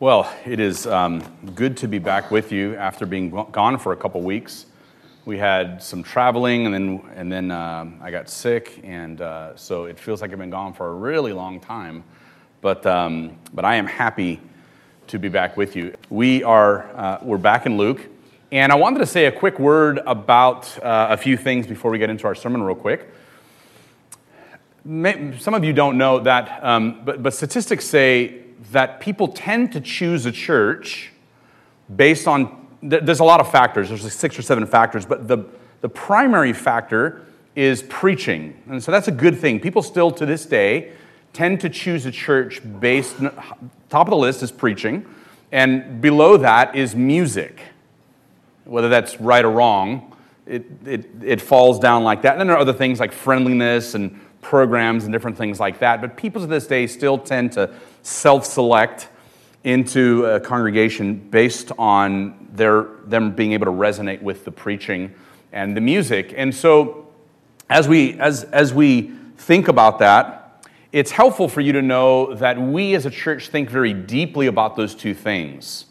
Well, it is um, good to be back with you after being gone for a couple weeks. We had some traveling, and then and then um, I got sick, and uh, so it feels like I've been gone for a really long time. But um, but I am happy to be back with you. We are uh, we're back in Luke, and I wanted to say a quick word about uh, a few things before we get into our sermon, real quick. Some of you don't know that, um, but, but statistics say that people tend to choose a church based on, there's a lot of factors, there's like six or seven factors, but the, the primary factor is preaching. And so that's a good thing. People still to this day tend to choose a church based, top of the list is preaching, and below that is music. Whether that's right or wrong, it, it, it falls down like that. And then there are other things like friendliness and programs and different things like that. But people to this day still tend to self select into a congregation based on their, them being able to resonate with the preaching and the music. And so, as we, as, as we think about that, it's helpful for you to know that we as a church think very deeply about those two things.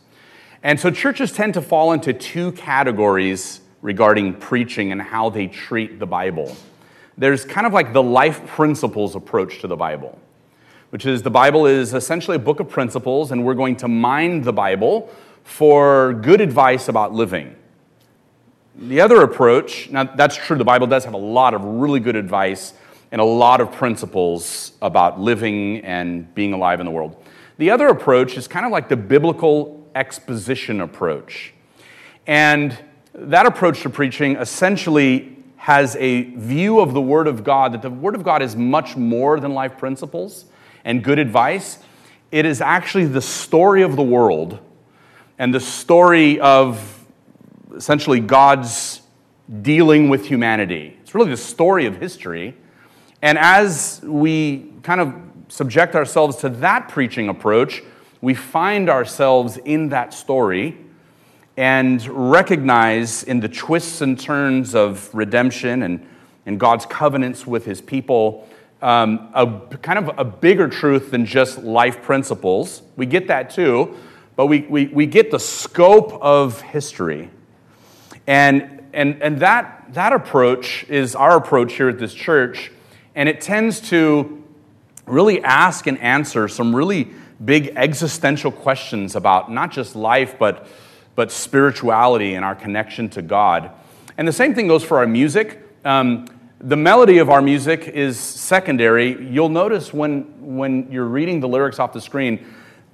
And so, churches tend to fall into two categories regarding preaching and how they treat the Bible. There's kind of like the life principles approach to the Bible which is the Bible is essentially a book of principles, and we're going to mine the Bible for good advice about living. The other approach, now that's true, the Bible does have a lot of really good advice and a lot of principles about living and being alive in the world. The other approach is kind of like the biblical exposition approach. And that approach to preaching essentially has a view of the Word of God that the Word of God is much more than life principles and good advice. It is actually the story of the world and the story of essentially God's dealing with humanity. It's really the story of history. And as we kind of subject ourselves to that preaching approach, we find ourselves in that story and recognize in the twists and turns of redemption and, and God's covenants with his people um, a kind of a bigger truth than just life principles. We get that too, but we, we, we get the scope of history. And, and, and that, that approach is our approach here at this church, and it tends to really ask and answer some really big existential questions about not just life, but, but spirituality and our connection to God. And the same thing goes for our music. Um, the melody of our music is secondary. You'll notice when, when you're reading the lyrics off the screen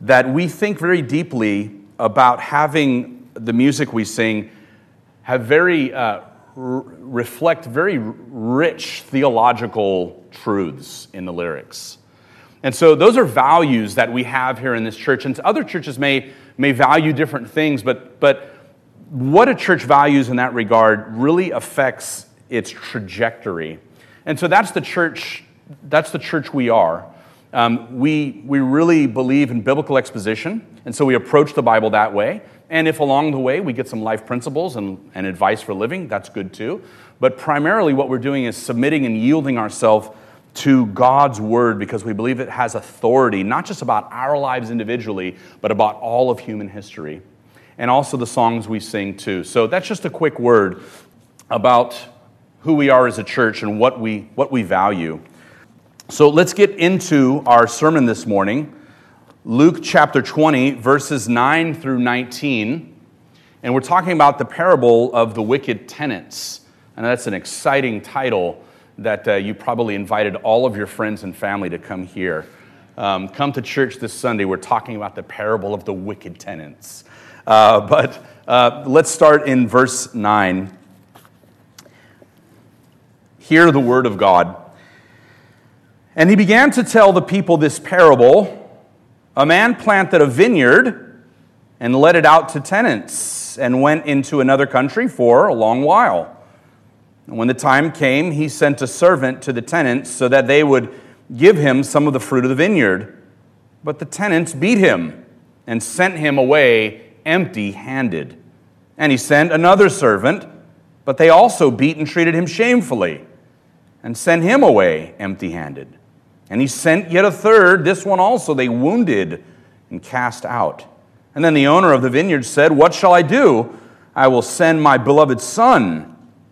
that we think very deeply about having the music we sing have very uh, reflect very rich theological truths in the lyrics. And so those are values that we have here in this church. And other churches may, may value different things, but, but what a church values in that regard really affects its trajectory. And so that's the church, that's the church we are. Um, we, we really believe in biblical exposition, and so we approach the Bible that way. And if along the way we get some life principles and, and advice for living, that's good too. But primarily, what we're doing is submitting and yielding ourselves to God's word because we believe it has authority, not just about our lives individually, but about all of human history. And also the songs we sing too. So that's just a quick word about who we are as a church and what we, what we value. So let's get into our sermon this morning Luke chapter 20, verses 9 through 19. And we're talking about the parable of the wicked tenants. And that's an exciting title that uh, you probably invited all of your friends and family to come here. Um, come to church this Sunday. We're talking about the parable of the wicked tenants. Uh, but uh, let's start in verse 9 hear the word of God. And he began to tell the people this parable A man planted a vineyard and let it out to tenants and went into another country for a long while. And when the time came, he sent a servant to the tenants so that they would give him some of the fruit of the vineyard. But the tenants beat him and sent him away empty handed. And he sent another servant, but they also beat and treated him shamefully and sent him away empty handed. And he sent yet a third, this one also they wounded and cast out. And then the owner of the vineyard said, What shall I do? I will send my beloved son.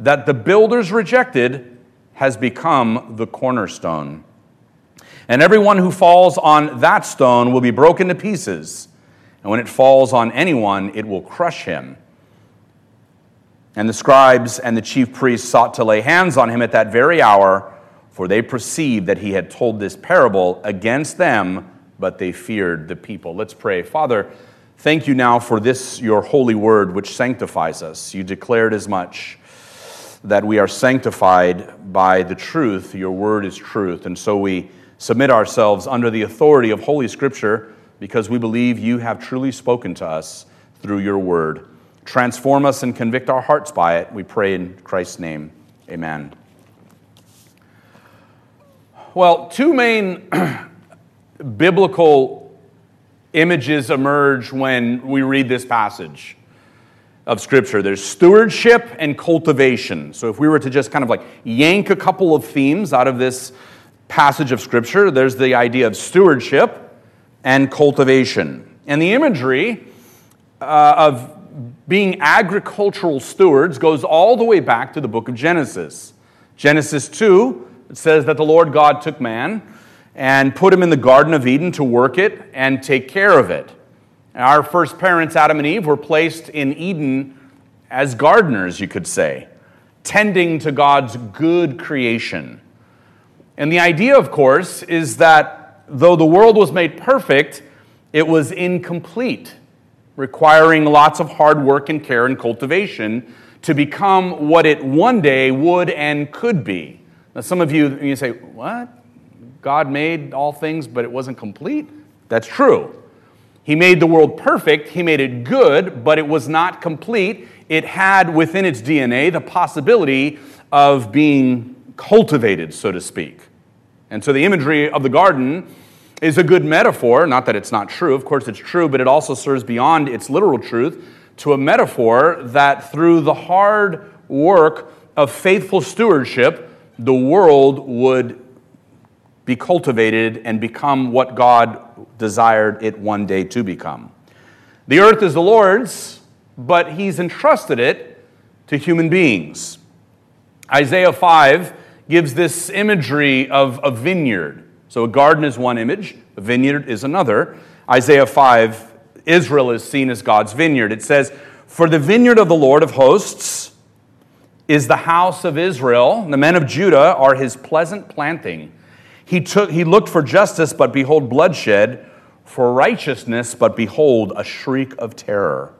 that the builders rejected has become the cornerstone. And everyone who falls on that stone will be broken to pieces. And when it falls on anyone, it will crush him. And the scribes and the chief priests sought to lay hands on him at that very hour, for they perceived that he had told this parable against them, but they feared the people. Let's pray. Father, thank you now for this, your holy word, which sanctifies us. You declared as much that we are sanctified by the truth. Your word is truth. And so we submit ourselves under the authority of Holy Scripture because we believe you have truly spoken to us through your word. Transform us and convict our hearts by it. We pray in Christ's name. Amen. Well, two main biblical images emerge when we read this passage of Scripture. There's stewardship and cultivation. So, if we were to just kind of like yank a couple of themes out of this passage of Scripture, there's the idea of stewardship and cultivation. And the imagery uh, of being agricultural stewards goes all the way back to the book of Genesis. Genesis 2, it says that the Lord God took man and put him in the Garden of Eden to work it and take care of it. Our first parents, Adam and Eve, were placed in Eden as gardeners, you could say, tending to God's good creation. And the idea, of course, is that though the world was made perfect, it was incomplete, requiring lots of hard work and care and cultivation to become what it one day would and could be. Now, some of you, you say, What? God made all things, but it wasn't complete? That's true. He made the world perfect, He made it good, but it was not complete. It had within its DNA the possibility of being cultivated, so to speak. And so the imagery of the garden is a good metaphor, not that it's not true, of course it's true, but it also serves beyond its literal truth to a metaphor that through the hard work of faithful stewardship, the world would be cultivated and become what God desired it one day to become. The earth is the Lord's, but He's entrusted it to human beings. Isaiah 5 gives this imagery of a vineyard. So a garden is one image, a vineyard is another. Isaiah 5, Israel is seen as God's vineyard. It says, For the vineyard of the Lord of hosts is the house of Israel, the men of Judah are his pleasant planting. He, took, he looked for justice, but behold, bloodshed, for righteousness, but behold, a shriek of terror.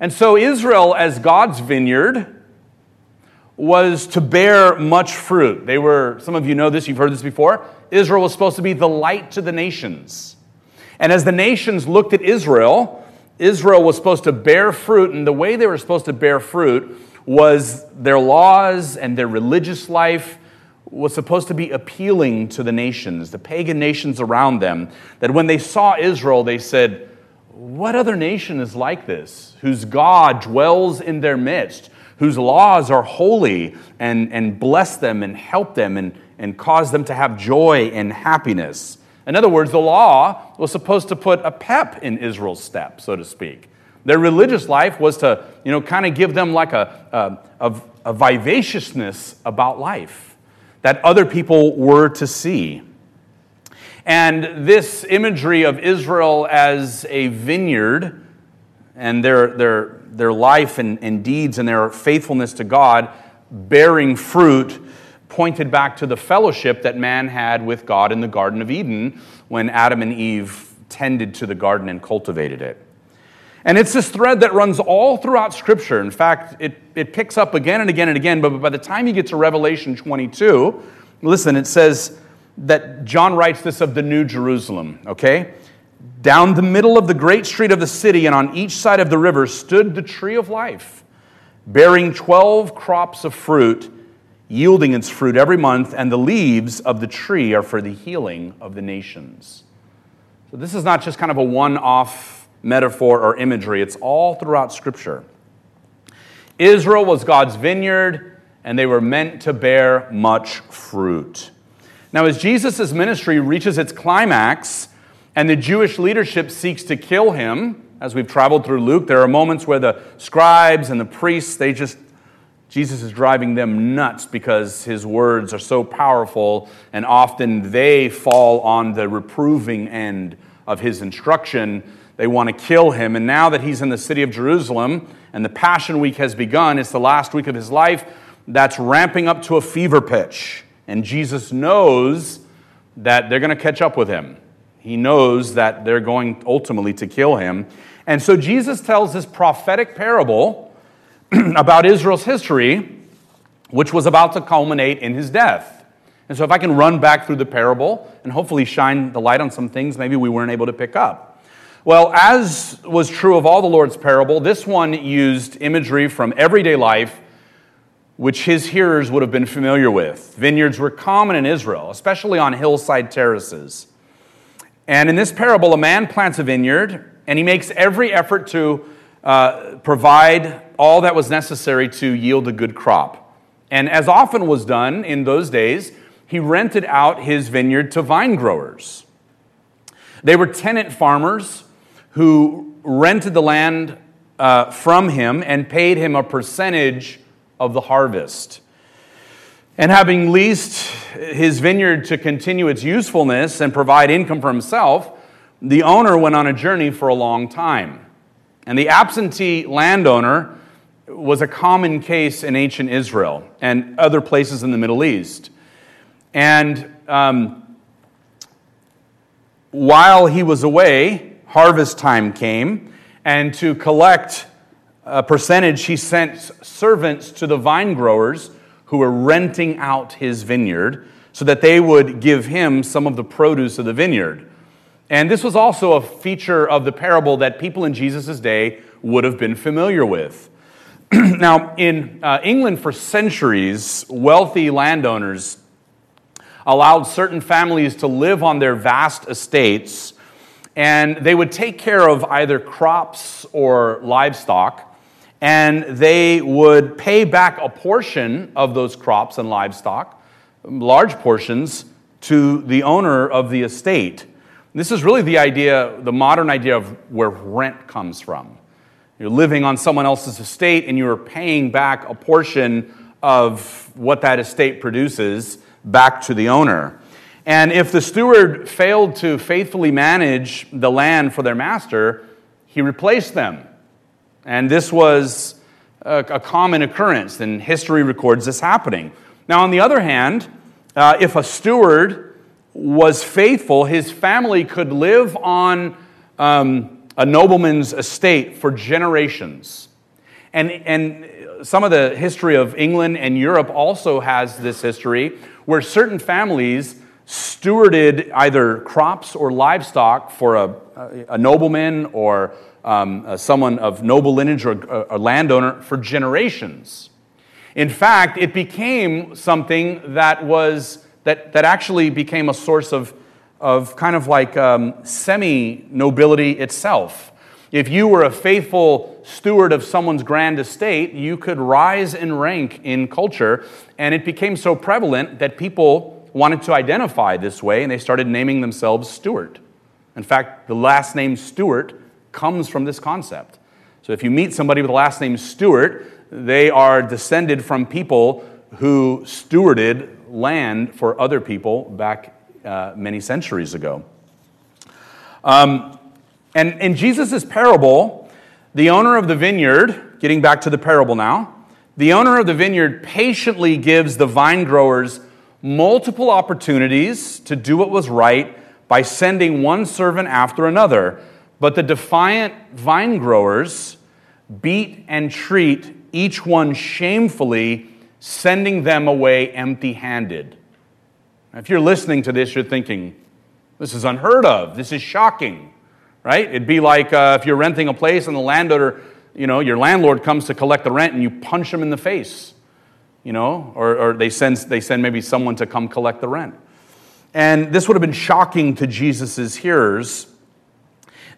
And so, Israel, as God's vineyard, was to bear much fruit. They were, some of you know this, you've heard this before. Israel was supposed to be the light to the nations. And as the nations looked at Israel, Israel was supposed to bear fruit, and the way they were supposed to bear fruit was their laws and their religious life was supposed to be appealing to the nations, the pagan nations around them, that when they saw Israel, they said, What other nation is like this, whose God dwells in their midst, whose laws are holy and, and bless them and help them and, and cause them to have joy and happiness? In other words, the law was supposed to put a pep in Israel's step, so to speak. Their religious life was to, you know, kind of give them like a, a, a, a vivaciousness about life that other people were to see. And this imagery of Israel as a vineyard and their, their, their life and, and deeds and their faithfulness to God bearing fruit pointed back to the fellowship that man had with God in the Garden of Eden when Adam and Eve tended to the garden and cultivated it. And it's this thread that runs all throughout Scripture. In fact, it, it picks up again and again and again, but by the time you get to Revelation 22, listen, it says that John writes this of the New Jerusalem, okay? Down the middle of the great street of the city and on each side of the river stood the tree of life, bearing 12 crops of fruit, yielding its fruit every month, and the leaves of the tree are for the healing of the nations. So, this is not just kind of a one off metaphor or imagery, it's all throughout Scripture. Israel was God's vineyard, and they were meant to bear much fruit. Now, as Jesus' ministry reaches its climax and the Jewish leadership seeks to kill him, as we've traveled through Luke, there are moments where the scribes and the priests, they just, Jesus is driving them nuts because his words are so powerful, and often they fall on the reproving end of his instruction. They want to kill him. And now that he's in the city of Jerusalem, and the Passion Week has begun. It's the last week of his life. That's ramping up to a fever pitch. And Jesus knows that they're going to catch up with him. He knows that they're going ultimately to kill him. And so Jesus tells this prophetic parable about Israel's history, which was about to culminate in his death. And so, if I can run back through the parable and hopefully shine the light on some things maybe we weren't able to pick up. Well, as was true of all the Lord's parable, this one used imagery from everyday life, which his hearers would have been familiar with. Vineyards were common in Israel, especially on hillside terraces. And in this parable, a man plants a vineyard, and he makes every effort to uh, provide all that was necessary to yield a good crop. And as often was done in those days, he rented out his vineyard to vine growers. They were tenant farmers who rented the land uh, from him and paid him a percentage of the harvest. And having leased his vineyard to continue its usefulness and provide income for himself, the owner went on a journey for a long time. And the absentee landowner was a common case in ancient Israel and other places in the Middle East. And um, while he was away, harvest time came, and to collect a percentage, he sent servants to the vine growers who were renting out his vineyard so that they would give him some of the produce of the vineyard. And this was also a feature of the parable that people in Jesus' day would have been familiar with. now, in uh, England for centuries, wealthy landowners allowed certain families to live on their vast estates and they would take care of either crops or livestock, and they would pay back a portion of those crops and livestock, large portions, to the owner of the estate. This is really the idea, the modern idea of where rent comes from. You're living on someone else's estate and you're paying back a portion of what that estate produces back to the owner. And if the steward failed to faithfully manage the land for their master, he replaced them. And this was a, a common occurrence, and history records this happening. Now, on the other hand, uh, if a steward was faithful, his family could live on um, a nobleman's estate for generations. And, and some of the history of England and Europe also has this history where certain families stewarded either crops or livestock for a, a nobleman or um, uh, someone of noble lineage or a, a landowner for generations. In fact, it became something that was that, that actually became a source of, of kind of like um, semi nobility itself. If you were a faithful steward of someone's grand estate, you could rise in rank in culture, and it became so prevalent that people wanted to identify this way, and they started naming themselves Stewart. In fact, the last name Stewart comes from this concept. So if you meet somebody with the last name Stewart, they are descended from people who stewarded land for other people back uh, many centuries ago. Um, and in Jesus' parable, the owner of the vineyard, getting back to the parable now, the owner of the vineyard patiently gives the vine growers multiple opportunities to do what was right by sending one servant after another. But the defiant vine growers beat and treat each one shamefully, sending them away empty handed. If you're listening to this, you're thinking, this is unheard of. This is shocking. right? It'd be like uh, if you're renting a place and the landowner, you know, your landlord comes to collect the rent and you punch him in the face, you know, or, or they, send, they send maybe someone to come collect the rent. And this would have been shocking to Jesus' hearers.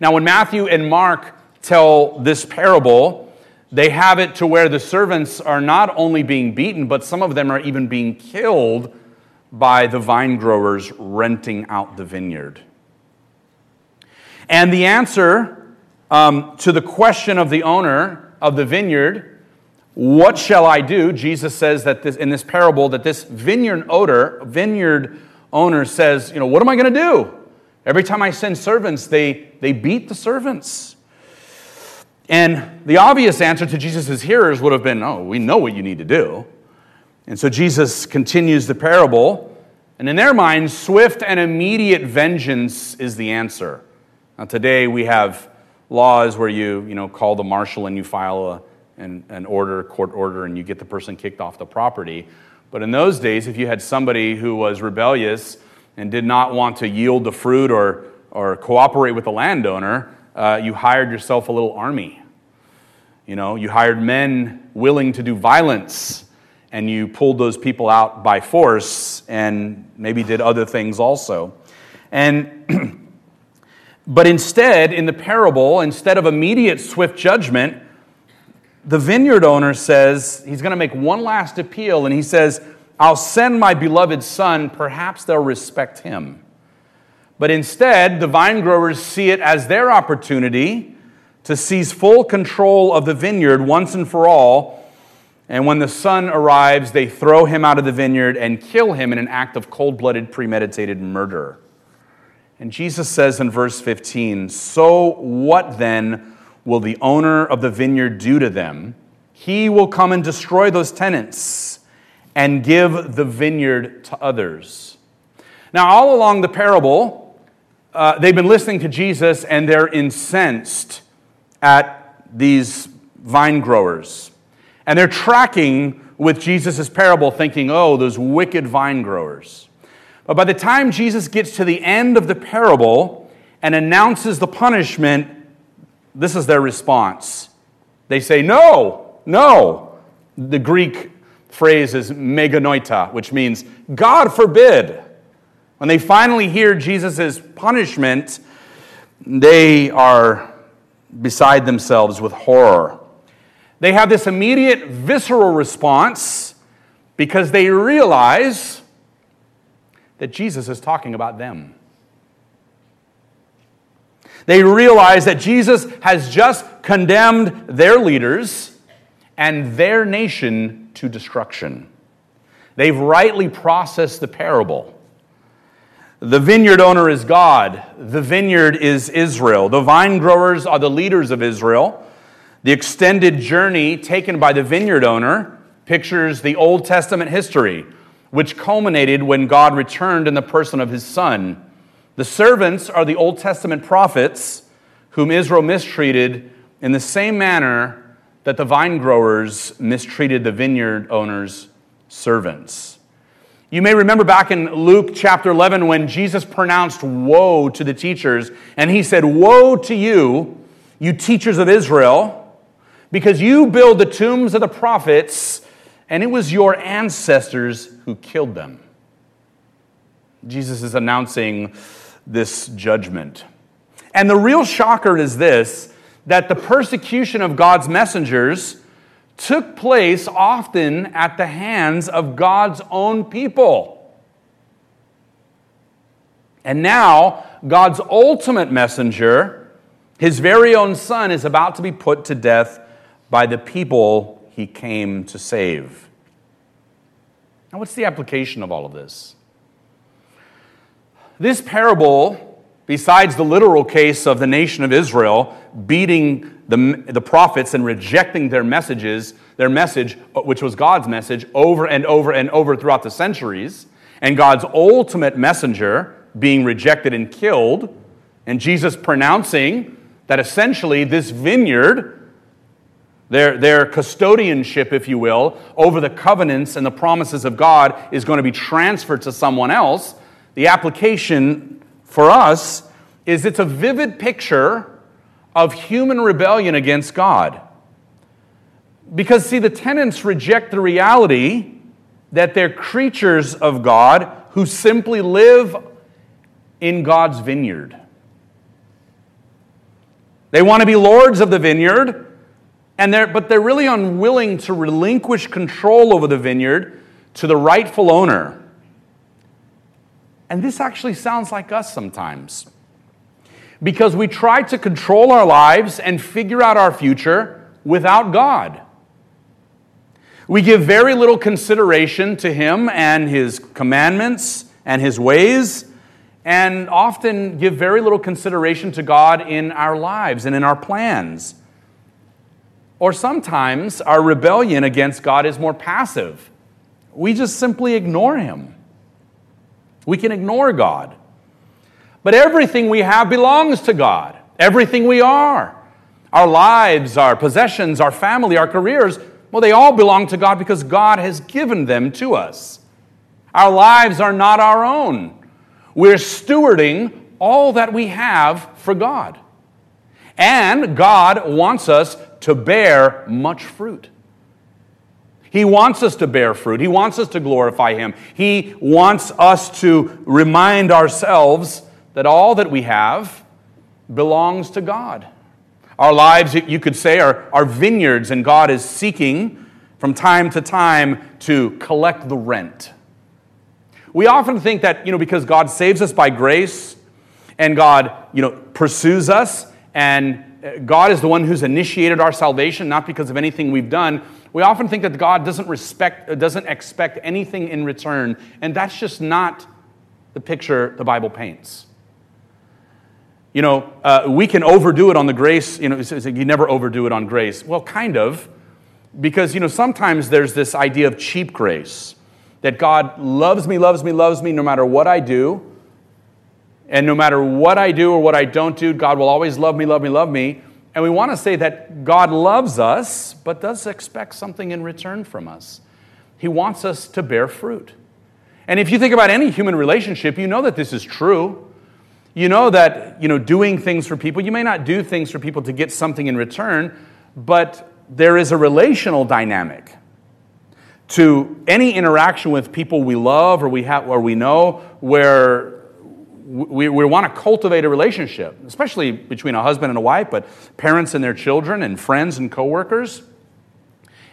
Now, when Matthew and Mark tell this parable, they have it to where the servants are not only being beaten, but some of them are even being killed by the vine growers renting out the vineyard. And the answer um, to the question of the owner of the vineyard, what shall I do? Jesus says that this, in this parable that this vineyard owner, vineyard owner says, you know, what am I going to do? Every time I send servants, they, they beat the servants. And the obvious answer to Jesus' hearers would have been, oh, we know what you need to do. And so Jesus continues the parable, and in their minds, swift and immediate vengeance is the answer. Now, today we have laws where you, you know, call the marshal and you file a, an, an order, court order, and you get the person kicked off the property. But in those days, if you had somebody who was rebellious and did not want to yield the fruit or, or cooperate with the landowner, uh, you hired yourself a little army. You know, you hired men willing to do violence and you pulled those people out by force and maybe did other things also. And but instead, in the parable, instead of immediate swift judgment, the vineyard owner says he's going to make one last appeal and he says, I'll send my beloved son, perhaps they'll respect him. But instead, the vine growers see it as their opportunity to seize full control of the vineyard once and for all and when the son arrives, they throw him out of the vineyard and kill him in an act of cold blooded, premeditated murder. And Jesus says in verse 15 So what then will the owner of the vineyard do to them? He will come and destroy those tenants and give the vineyard to others. Now, all along the parable, uh, they've been listening to Jesus and they're incensed at these vine growers. And they're tracking with Jesus' parable, thinking, oh, those wicked vine growers. But by the time Jesus gets to the end of the parable and announces the punishment, this is their response. They say, no, no. The Greek phrase is meganoita, which means, God forbid. When they finally hear Jesus' punishment, they are beside themselves with horror. They have this immediate visceral response because they realize that Jesus is talking about them. They realize that Jesus has just condemned their leaders and their nation to destruction. They've rightly processed the parable. The vineyard owner is God. The vineyard is Israel. The vine growers are the leaders of Israel. The extended journey taken by the vineyard owner pictures the Old Testament history, which culminated when God returned in the person of his son. The servants are the Old Testament prophets whom Israel mistreated in the same manner that the vine growers mistreated the vineyard owner's servants. You may remember back in Luke chapter 11 when Jesus pronounced woe to the teachers, and he said, Woe to you, you teachers of Israel! because you build the tombs of the prophets, and it was your ancestors who killed them. Jesus is announcing this judgment. And the real shocker is this that the persecution of God's messengers took place often at the hands of God's own people. And now, God's ultimate messenger, his very own son, is about to be put to death by the people he came to save. Now, what's the application of all of this? This parable, besides the literal case of the nation of Israel beating the, the prophets and rejecting their messages, their message, which was God's message, over and over and over throughout the centuries, and God's ultimate messenger being rejected and killed, and Jesus pronouncing that essentially this vineyard their, their custodianship, if you will, over the covenants and the promises of God is going to be transferred to someone else. The application for us is it's a vivid picture of human rebellion against God. Because, see, the tenants reject the reality that they're creatures of God who simply live in God's vineyard. They want to be lords of the vineyard, and they're, but they're really unwilling to relinquish control over the vineyard to the rightful owner. And this actually sounds like us sometimes. Because we try to control our lives and figure out our future without God. We give very little consideration to Him and His commandments and His ways, and often give very little consideration to God in our lives and in our plans. Or sometimes our rebellion against God is more passive. We just simply ignore Him. We can ignore God. But everything we have belongs to God, everything we are. Our lives, our possessions, our family, our careers, well, they all belong to God because God has given them to us. Our lives are not our own. We're stewarding all that we have for God. And God wants us to bear much fruit. He wants us to bear fruit. He wants us to glorify Him. He wants us to remind ourselves that all that we have belongs to God. Our lives, you could say, are, are vineyards, and God is seeking from time to time to collect the rent. We often think that, you know, because God saves us by grace and God, you know, pursues us and uh, God is the one who's initiated our salvation, not because of anything we've done. We often think that God doesn't respect, uh, doesn't expect anything in return, and that's just not the picture the Bible paints. You know, uh, we can overdo it on the grace. You know, you never overdo it on grace. Well, kind of, because you know sometimes there's this idea of cheap grace that God loves me, loves me, loves me no matter what I do. And no matter what I do or what I don't do, God will always love me, love me, love me. And we want to say that God loves us, but does expect something in return from us. He wants us to bear fruit. And if you think about any human relationship, you know that this is true. You know that, you know, doing things for people, you may not do things for people to get something in return, but there is a relational dynamic to any interaction with people we love or we have or we know where we, we want to cultivate a relationship, especially between a husband and a wife, but parents and their children, and friends and coworkers.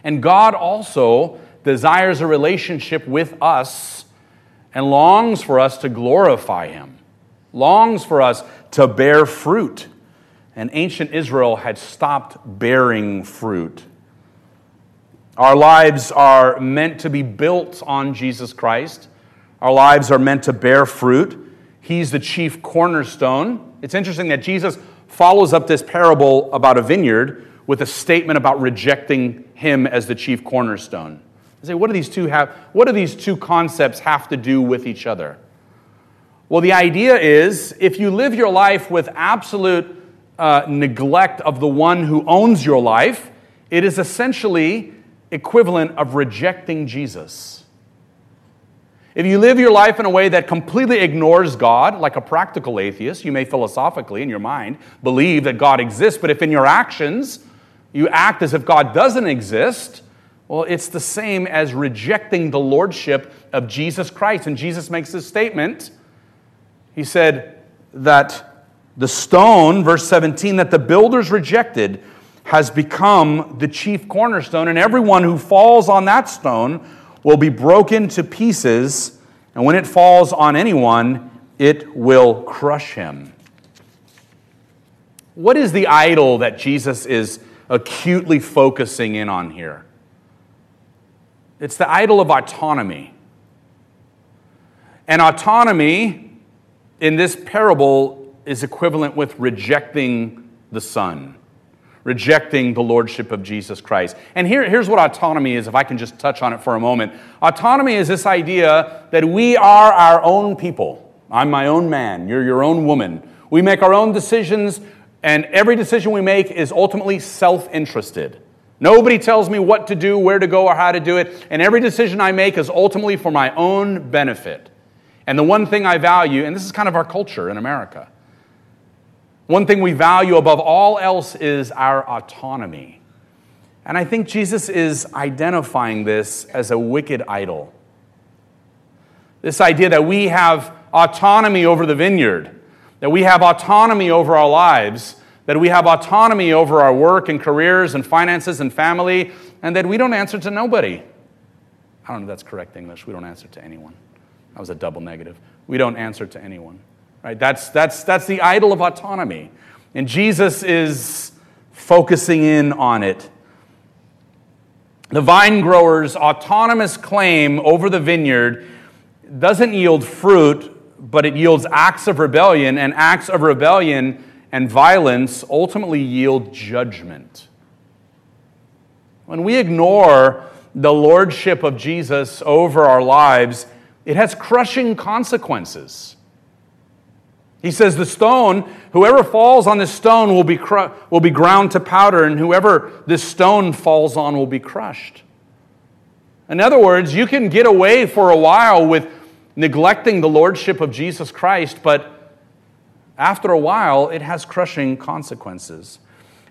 And God also desires a relationship with us and longs for us to glorify Him, longs for us to bear fruit. And ancient Israel had stopped bearing fruit. Our lives are meant to be built on Jesus Christ. Our lives are meant to bear fruit. He's the chief cornerstone. It's interesting that Jesus follows up this parable about a vineyard with a statement about rejecting him as the chief cornerstone. I say, what do these two have? What do these two concepts have to do with each other? Well, the idea is if you live your life with absolute uh, neglect of the one who owns your life, it is essentially equivalent of rejecting Jesus. If you live your life in a way that completely ignores God, like a practical atheist, you may philosophically in your mind believe that God exists, but if in your actions you act as if God doesn't exist, well, it's the same as rejecting the lordship of Jesus Christ. And Jesus makes this statement. He said that the stone, verse 17, that the builders rejected has become the chief cornerstone, and everyone who falls on that stone will be broken to pieces, and when it falls on anyone, it will crush him. What is the idol that Jesus is acutely focusing in on here? It's the idol of autonomy. And autonomy in this parable is equivalent with rejecting the Son rejecting the lordship of Jesus Christ. And here, here's what autonomy is, if I can just touch on it for a moment. Autonomy is this idea that we are our own people. I'm my own man, you're your own woman. We make our own decisions, and every decision we make is ultimately self interested. Nobody tells me what to do, where to go, or how to do it, and every decision I make is ultimately for my own benefit. And the one thing I value, and this is kind of our culture in America, One thing we value above all else is our autonomy. And I think Jesus is identifying this as a wicked idol. This idea that we have autonomy over the vineyard, that we have autonomy over our lives, that we have autonomy over our work and careers and finances and family, and that we don't answer to nobody. I don't know if that's correct English. We don't answer to anyone. That was a double negative. We don't answer to anyone. Right? That's, that's, that's the idol of autonomy. And Jesus is focusing in on it. The vine grower's autonomous claim over the vineyard doesn't yield fruit, but it yields acts of rebellion, and acts of rebellion and violence ultimately yield judgment. When we ignore the lordship of Jesus over our lives, it has crushing consequences. He says, The stone, whoever falls on this stone will be, cru- will be ground to powder, and whoever this stone falls on will be crushed. In other words, you can get away for a while with neglecting the lordship of Jesus Christ, but after a while, it has crushing consequences.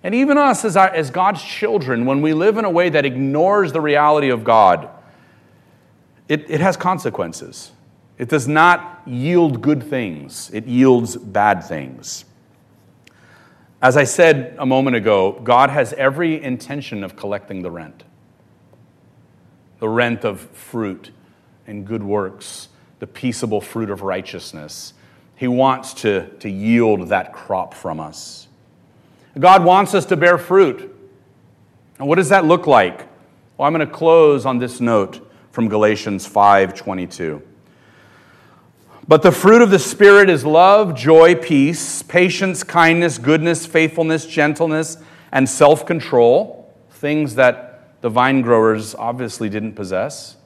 And even us, as, our, as God's children, when we live in a way that ignores the reality of God, it, it has consequences. It does not yield good things, it yields bad things. As I said a moment ago, God has every intention of collecting the rent the rent of fruit and good works, the peaceable fruit of righteousness. He wants to, to yield that crop from us. God wants us to bear fruit. And what does that look like? Well, I'm going to close on this note from Galatians 5:22. But the fruit of the Spirit is love, joy, peace, patience, kindness, goodness, faithfulness, gentleness, and self control, things that the vine growers obviously didn't possess.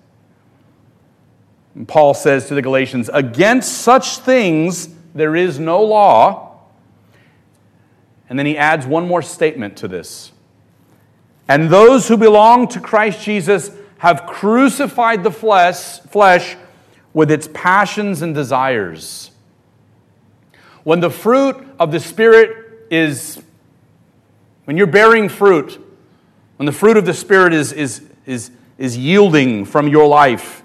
And Paul says to the Galatians, Against such things there is no law. And then he adds one more statement to this. And those who belong to Christ Jesus have crucified the flesh, flesh with its passions and desires. When the fruit of the Spirit is, when you're bearing fruit, when the fruit of the Spirit is, is, is, is yielding from your life,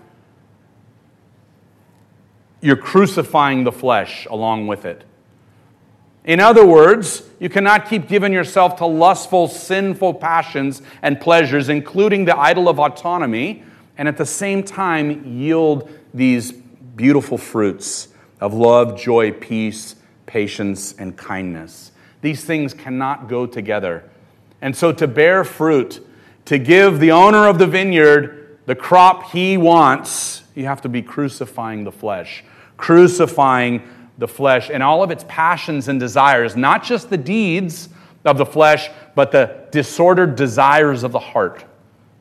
you're crucifying the flesh along with it. In other words, you cannot keep giving yourself to lustful, sinful passions and pleasures, including the idol of autonomy, and at the same time yield these beautiful fruits of love, joy, peace, patience, and kindness. These things cannot go together. And so, to bear fruit, to give the owner of the vineyard the crop he wants, you have to be crucifying the flesh, crucifying the flesh and all of its passions and desires, not just the deeds of the flesh, but the disordered desires of the heart.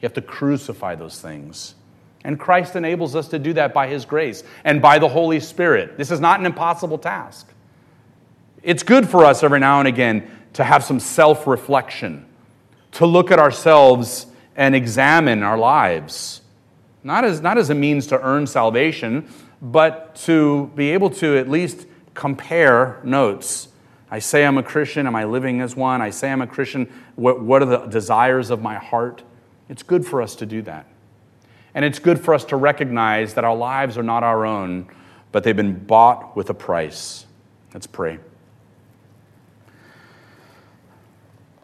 You have to crucify those things. And Christ enables us to do that by His grace and by the Holy Spirit. This is not an impossible task. It's good for us every now and again to have some self reflection, to look at ourselves and examine our lives. Not as, not as a means to earn salvation, but to be able to at least compare notes. I say I'm a Christian. Am I living as one? I say I'm a Christian. What, what are the desires of my heart? It's good for us to do that. And it's good for us to recognize that our lives are not our own, but they've been bought with a price. Let's pray.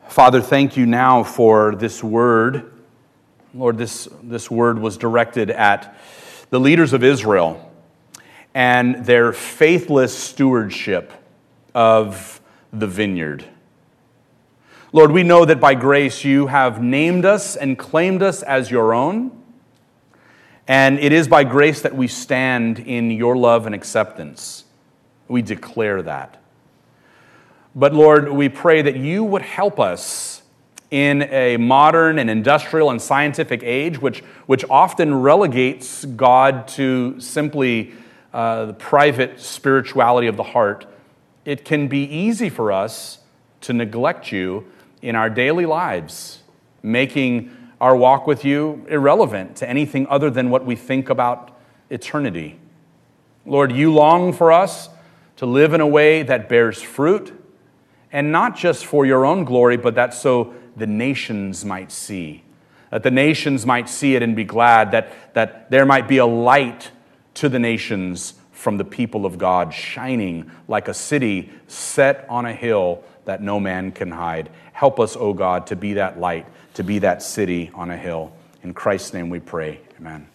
Father, thank you now for this word. Lord, this, this word was directed at the leaders of Israel and their faithless stewardship of the vineyard. Lord, we know that by grace you have named us and claimed us as your own. And it is by grace that we stand in your love and acceptance. We declare that. But Lord, we pray that you would help us in a modern and industrial and scientific age, which, which often relegates God to simply uh, the private spirituality of the heart. It can be easy for us to neglect you in our daily lives, making our walk with you irrelevant to anything other than what we think about eternity. Lord, you long for us to live in a way that bears fruit and not just for your own glory, but that so the nations might see. That the nations might see it and be glad, that, that there might be a light to the nations from the people of God, shining like a city set on a hill that no man can hide. Help us, O God, to be that light, to be that city on a hill. In Christ's name we pray. Amen.